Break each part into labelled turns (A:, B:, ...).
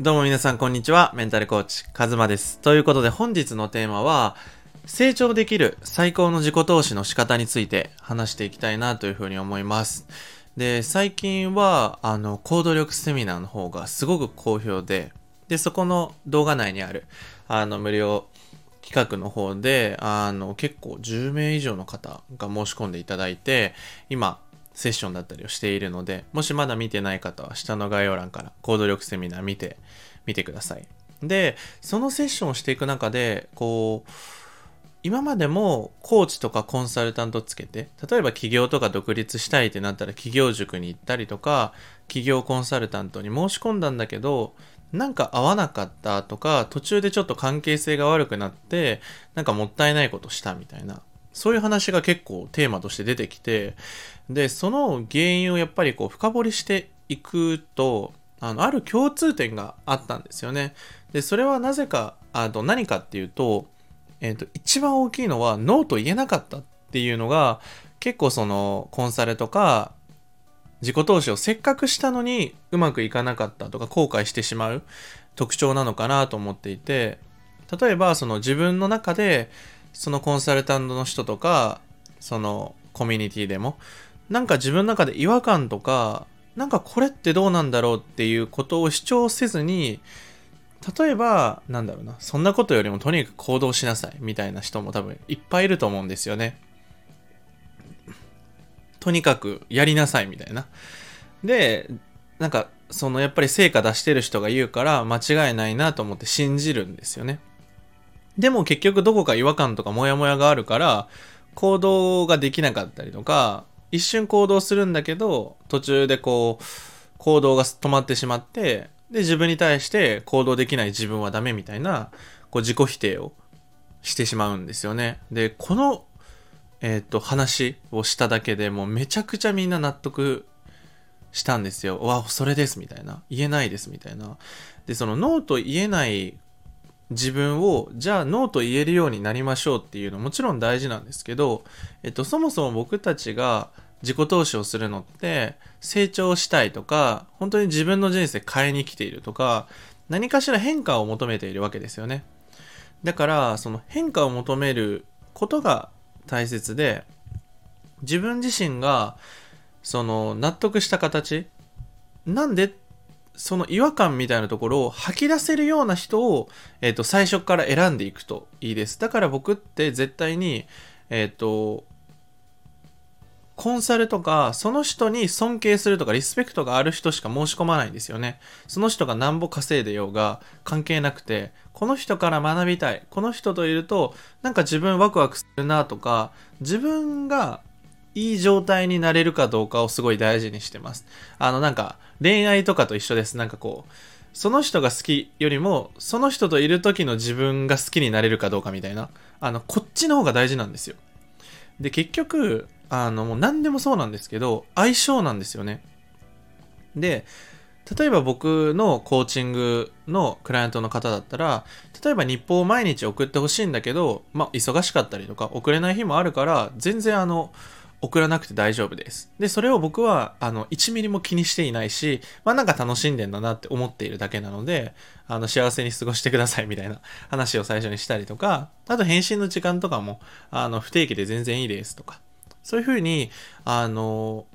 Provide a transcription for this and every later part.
A: どうも皆さんこんにちは。メンタルコーチ、カズマです。ということで本日のテーマは、成長できる最高の自己投資の仕方について話していきたいなというふうに思います。で、最近は、あの、行動力セミナーの方がすごく好評で、で、そこの動画内にある、あの、無料企画の方で、あの、結構10名以上の方が申し込んでいただいて、今、セッションだったりをしているので、もしまだ見てない方は下の概要欄から行動力セミナー見てみてください。で、そのセッションをしていく中で、こう、今までもコーチとかコンサルタントつけて、例えば起業とか独立したいってなったら企業塾に行ったりとか、企業コンサルタントに申し込んだんだけど、なんか合わなかったとか、途中でちょっと関係性が悪くなって、なんかもったいないことしたみたいな。そういう話が結構テーマとして出てきて、で、その原因をやっぱりこう深掘りしていくと、あの、ある共通点があったんですよね。で、それはなぜか、あと何かっていうと、えっ、ー、と、一番大きいのはノーと言えなかったっていうのが、結構そのコンサルとか自己投資をせっかくしたのにうまくいかなかったとか後悔してしまう特徴なのかなと思っていて、例えばその自分の中でそのコンサルタントの人とか、そのコミュニティでも、なんか自分の中で違和感とか、なんかこれってどうなんだろうっていうことを主張せずに、例えば、なんだろうな、そんなことよりもとにかく行動しなさいみたいな人も多分いっぱいいると思うんですよね。とにかくやりなさいみたいな。で、なんか、そのやっぱり成果出してる人が言うから間違いないなと思って信じるんですよね。でも結局どこか違和感とかモヤモヤがあるから、行動ができなかったりとか、一瞬行動するんだけど、途中でこう、行動が止まってしまって、で、自分に対して行動できない自分はダメみたいな、こう自己否定をしてしまうんですよね。で、この、えっ、と、話をしただけでもうめちゃくちゃみんな納得したんですよ。わ、それですみたいな。言えないですみたいな。で、そのノーと言えない自分をじゃあノーと言えるようになりましょうっていうのもちろん大事なんですけど、えっと、そもそも僕たちが自己投資をするのって成長したいとか本当に自分の人生変えに来ているとか何かしら変化を求めているわけですよね。だからその変化を求めることが大切で自分自身がその納得した形なんでその違和感みたいなところを吐き出せるような人を、え、ー、と、最初から選んでいくといいです。だから僕って絶対に、えっ、ー、と、コンサルとか、その人に尊敬するとかリスペクトがある人しか申し込まないんですよね。その人がなんぼ稼いでようが関係なくて、この人から学びたい。この人といると、なんか自分ワクワクするなとか、自分がいい状態になれるかどうかをすごい大事にしてます。あのなんか恋愛とかと一緒です。なんかこう、その人が好きよりも、その人といる時の自分が好きになれるかどうかみたいな、あの、こっちの方が大事なんですよ。で、結局、あの、もう何でもそうなんですけど、相性なんですよね。で、例えば僕のコーチングのクライアントの方だったら、例えば日報を毎日送ってほしいんだけど、まあ、忙しかったりとか、送れない日もあるから、全然あの、送らなくて大丈夫です。で、それを僕は、あの、1ミリも気にしていないし、まあなんか楽しんでんだなって思っているだけなので、あの、幸せに過ごしてくださいみたいな 話を最初にしたりとか、あと返信の時間とかも、あの、不定期で全然いいですとか、そういうふうに、あの、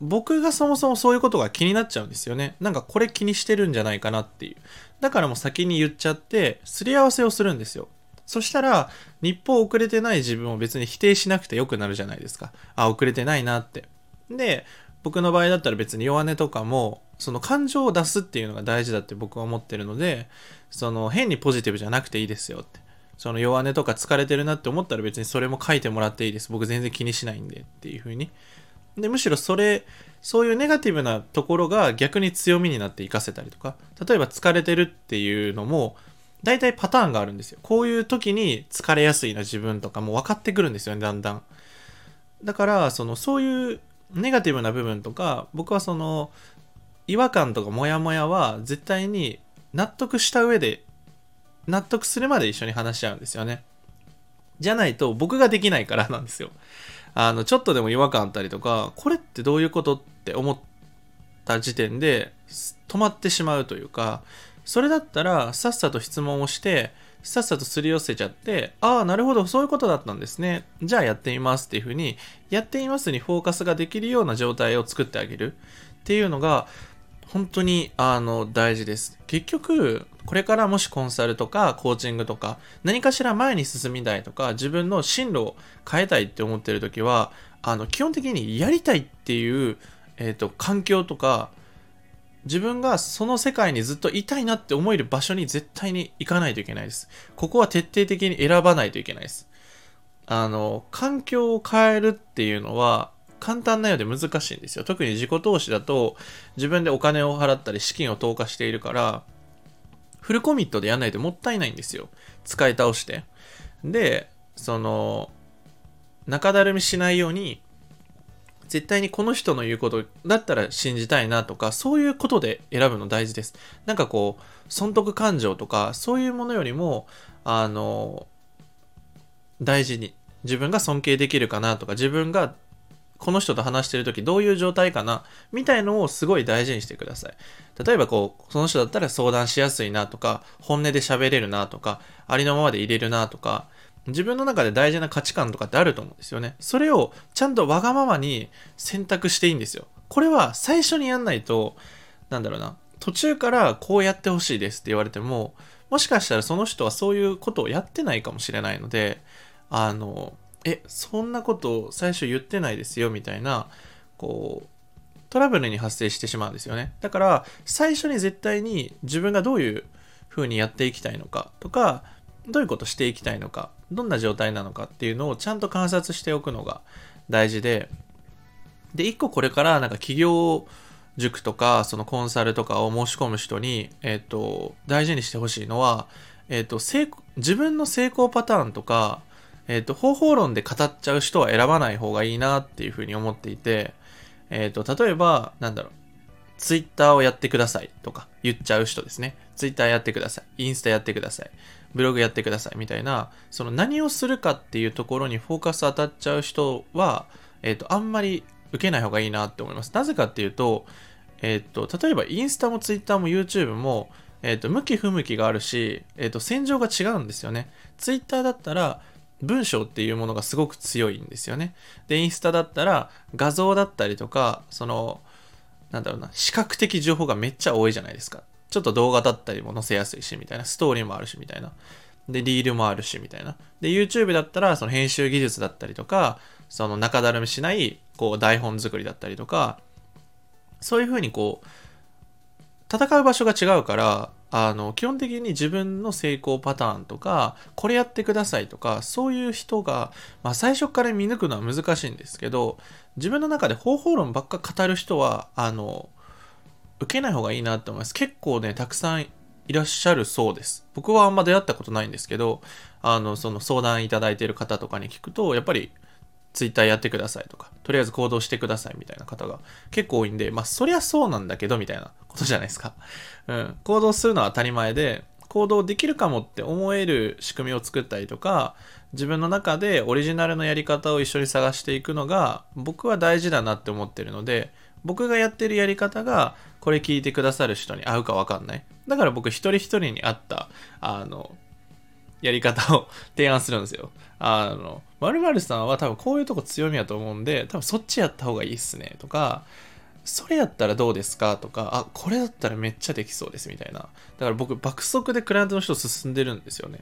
A: 僕がそもそもそういうことが気になっちゃうんですよね。なんかこれ気にしてるんじゃないかなっていう。だからもう先に言っちゃって、すり合わせをするんですよ。そしたら、日報遅れてない自分を別に否定しなくてよくなるじゃないですか。あ、遅れてないなって。で、僕の場合だったら別に弱音とかも、その感情を出すっていうのが大事だって僕は思ってるので、その変にポジティブじゃなくていいですよって。その弱音とか疲れてるなって思ったら別にそれも書いてもらっていいです。僕全然気にしないんでっていう風に。で、むしろそれ、そういうネガティブなところが逆に強みになって活かせたりとか、例えば疲れてるっていうのも、大体パターンがあるんですよ。こういう時に疲れやすいな自分とかも分かってくるんですよね、だんだん。だから、その、そういうネガティブな部分とか、僕はその、違和感とかモヤモヤは絶対に納得した上で、納得するまで一緒に話し合うんですよね。じゃないと僕ができないからなんですよ。あの、ちょっとでも違和感あったりとか、これってどういうことって思った時点で止まってしまうというか、それだったらさっさと質問をしてさっさとすり寄せちゃってああなるほどそういうことだったんですね。じゃあやってみますっていうふうにやってみますにフォーカスができるような状態を作ってあげる。っていうのが本当にあの大事です。結局これからもしコンサルとかコーチングとか何かしら前に進みたいとか自分の進路を変えたいって思ってる時はあの基本的にやりたいっていう、えーと、環境とか自分がその世界にずっといたいなって思える場所に絶対に行かないといけないです。ここは徹底的に選ばないといけないです。あの、環境を変えるっていうのは簡単なようで難しいんですよ。特に自己投資だと自分でお金を払ったり資金を投下しているからフルコミットでやんないともったいないんですよ。使い倒して。で、その、中だるみしないように、絶対にこの人の言うことだったら信じたいなとか、そういうことで選ぶの大事です。なんかこう、損得感情とか、そういうものよりも、あの、大事に、自分が尊敬できるかなとか、自分がこの人と話してる時どういう状態かなみたいのをすごい大事にしてください。例えばこう、その人だったら相談しやすいなとか、本音で喋れるなとか、ありのままで入れるなとか、自分の中で大事な価値観とかってあると思うんですよね。それをちゃんとわがままに選択していいんですよ。これは最初にやんないと、なんだろうな、途中からこうやってほしいですって言われても、もしかしたらその人はそういうことをやってないかもしれないので、あの、え、そんなことを最初言ってないですよみたいな、こう、トラブルに発生してしまうんですよね。だから、最初に絶対に自分がどういう風にやっていきたいのかとか、どういうことしていきたいのか、どんな状態なのかっていうのをちゃんと観察しておくのが大事で、で、一個これからなんか企業塾とか、そのコンサルとかを申し込む人に、え、ー、と、大事にしてほしいのは、え、ー、と、成自分の成功パターンとか、え、ー、と、方法論で語っちゃう人は選ばない方がいいなっていうふうに思っていて、え、ー、と、例えば、なんだろう、ツイッターをやってくださいとか言っちゃう人ですね。ツイッターやってください。インスタやってください。ブログやってください。みたいな、その何をするかっていうところにフォーカス当たっちゃう人は、えっ、ー、と、あんまり受けない方がいいなって思います。なぜかっていうと、えっ、と、例えばインスタもツイッターも YouTube も、えっ、と、向き不向きがあるし、えっ、と、戦場が違うんですよね。ツイッターだったら、文章っていうものがすごく強いんですよね。で、インスタだったら画像だったりとか、その、なんだろうな、視覚的情報がめっちゃ多いじゃないですか。ちょっと動画だったりも載せやすいし、みたいな。ストーリーもあるし、みたいな。で、リールもあるし、みたいな。で、YouTube だったら、その編集技術だったりとか、その中だるみしない、こう、台本作りだったりとか、そういうふうにこう、戦う場所が違うから、あの、基本的に自分の成功パターンとか、これやってくださいとか、そういう人が、まあ最初から見抜くのは難しいんですけど、自分の中で方法論ばっか語る人は、あの、受けない方がいいなって思います。結構ね、たくさんいらっしゃるそうです。僕はあんま出会ったことないんですけど、あの、その相談いただいている方とかに聞くと、やっぱり、ツイッターやってくださいとか、とりあえず行動してくださいみたいな方が結構多いんで、まあそりゃそうなんだけどみたいなことじゃないですか。うん。行動するのは当たり前で、行動できるかもって思える仕組みを作ったりとか、自分の中でオリジナルのやり方を一緒に探していくのが僕は大事だなって思ってるので、僕がやってるやり方がこれ聞いてくださる人に合うかわかんない。だから僕一人一人に合った、あの、やり方を提案するんですよ。あの、〇〇さんは多分こういうとこ強みやと思うんで、多分そっちやった方がいいっすね、とか、それやったらどうですかとか、あ、これだったらめっちゃできそうです、みたいな。だから僕、爆速でクライアントの人進んでるんですよね。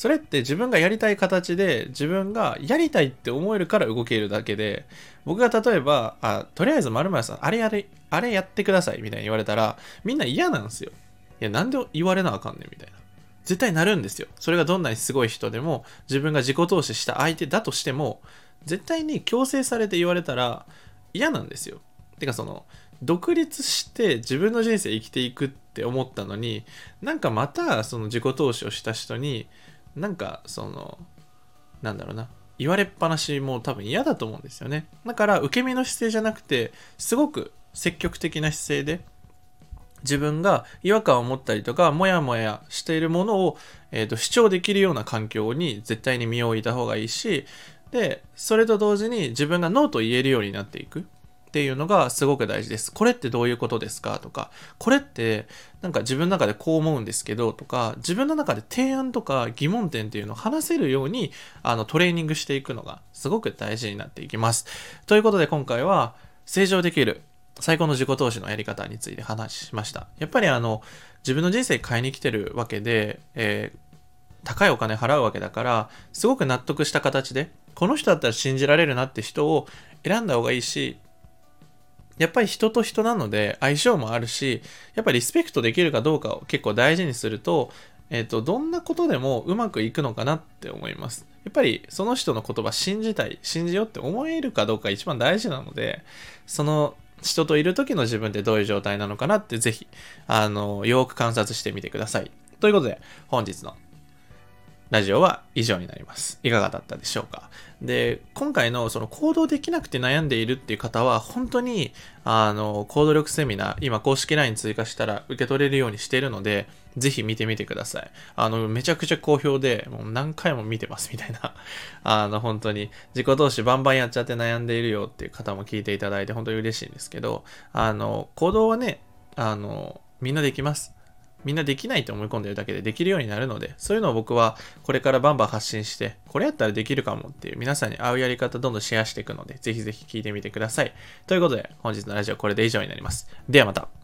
A: それって自分がやりたい形で、自分がやりたいって思えるから動けるだけで、僕が例えば、あ、とりあえず〇〇さん、あれやれ、あれやってください、みたいに言われたら、みんな嫌なんですよ。いや、なんで言われなあかんねん、みたいな。絶対なるんですよ。それがどんなにすごい人でも、自分が自己投資した相手だとしても、絶対に強制されて言われたら嫌なんですよ。てかその、独立して自分の人生生きていくって思ったのに、なんかまたその自己投資をした人に、なんかその、なんだろうな、言われっぱなしも多分嫌だと思うんですよね。だから受け身の姿勢じゃなくて、すごく積極的な姿勢で、自分が違和感を持ったりとか、もやもやしているものを、えーと、主張できるような環境に絶対に身を置いた方がいいし、で、それと同時に自分がノーと言えるようになっていく。っていうのがすごく大事です。これってどういうことですか？とか、これってなんか自分の中でこう思うんですけど？とか、自分の中で提案とか疑問点っていうのを話せるようにあのトレーニングしていくのがすごく大事になっていきます。ということで今回は正常できる最高の自己投資のやり方について話しました。やっぱりあの自分の人生変えに来てるわけで、えー高いお金払うわけだから、すごく納得した形で、この人だったら信じられるなって人を選んだ方がいいし、やっぱり人と人なので相性もあるし、やっぱりリスペクトできるかどうかを結構大事にすると、えっ、ー、と、どんなことでもうまくいくのかなって思います。やっぱりその人の言葉信じたい、信じようって思えるかどうか一番大事なので、その人といる時の自分ってどういう状態なのかなってぜひ、あの、よく観察してみてください。ということで、本日のラジオは以上になります。いかがだったでしょうか？で、今回のその行動できなくて悩んでいるっていう方は、本当に、あの、行動力セミナー、今公式 LINE 追加したら受け取れるようにしているので、ぜひ見てみてください。あの、めちゃくちゃ好評で、もう何回も見てます みたいな。あの、本当に、自己投資バンバンやっちゃって悩んでいるよっていう方も聞いていただいて、本当に嬉しいんですけど、あの、行動はね、あの、みんなできます。みんなできないと思い込んでるだけでできるようになるので、そういうのを僕はこれからバンバン発信して、これやったらできるかもっていう皆さんに合うやり方どんどんシェアしていくので、ぜひぜひ聞いてみてください。ということで、本日のラジオこれで以上になります。ではまた。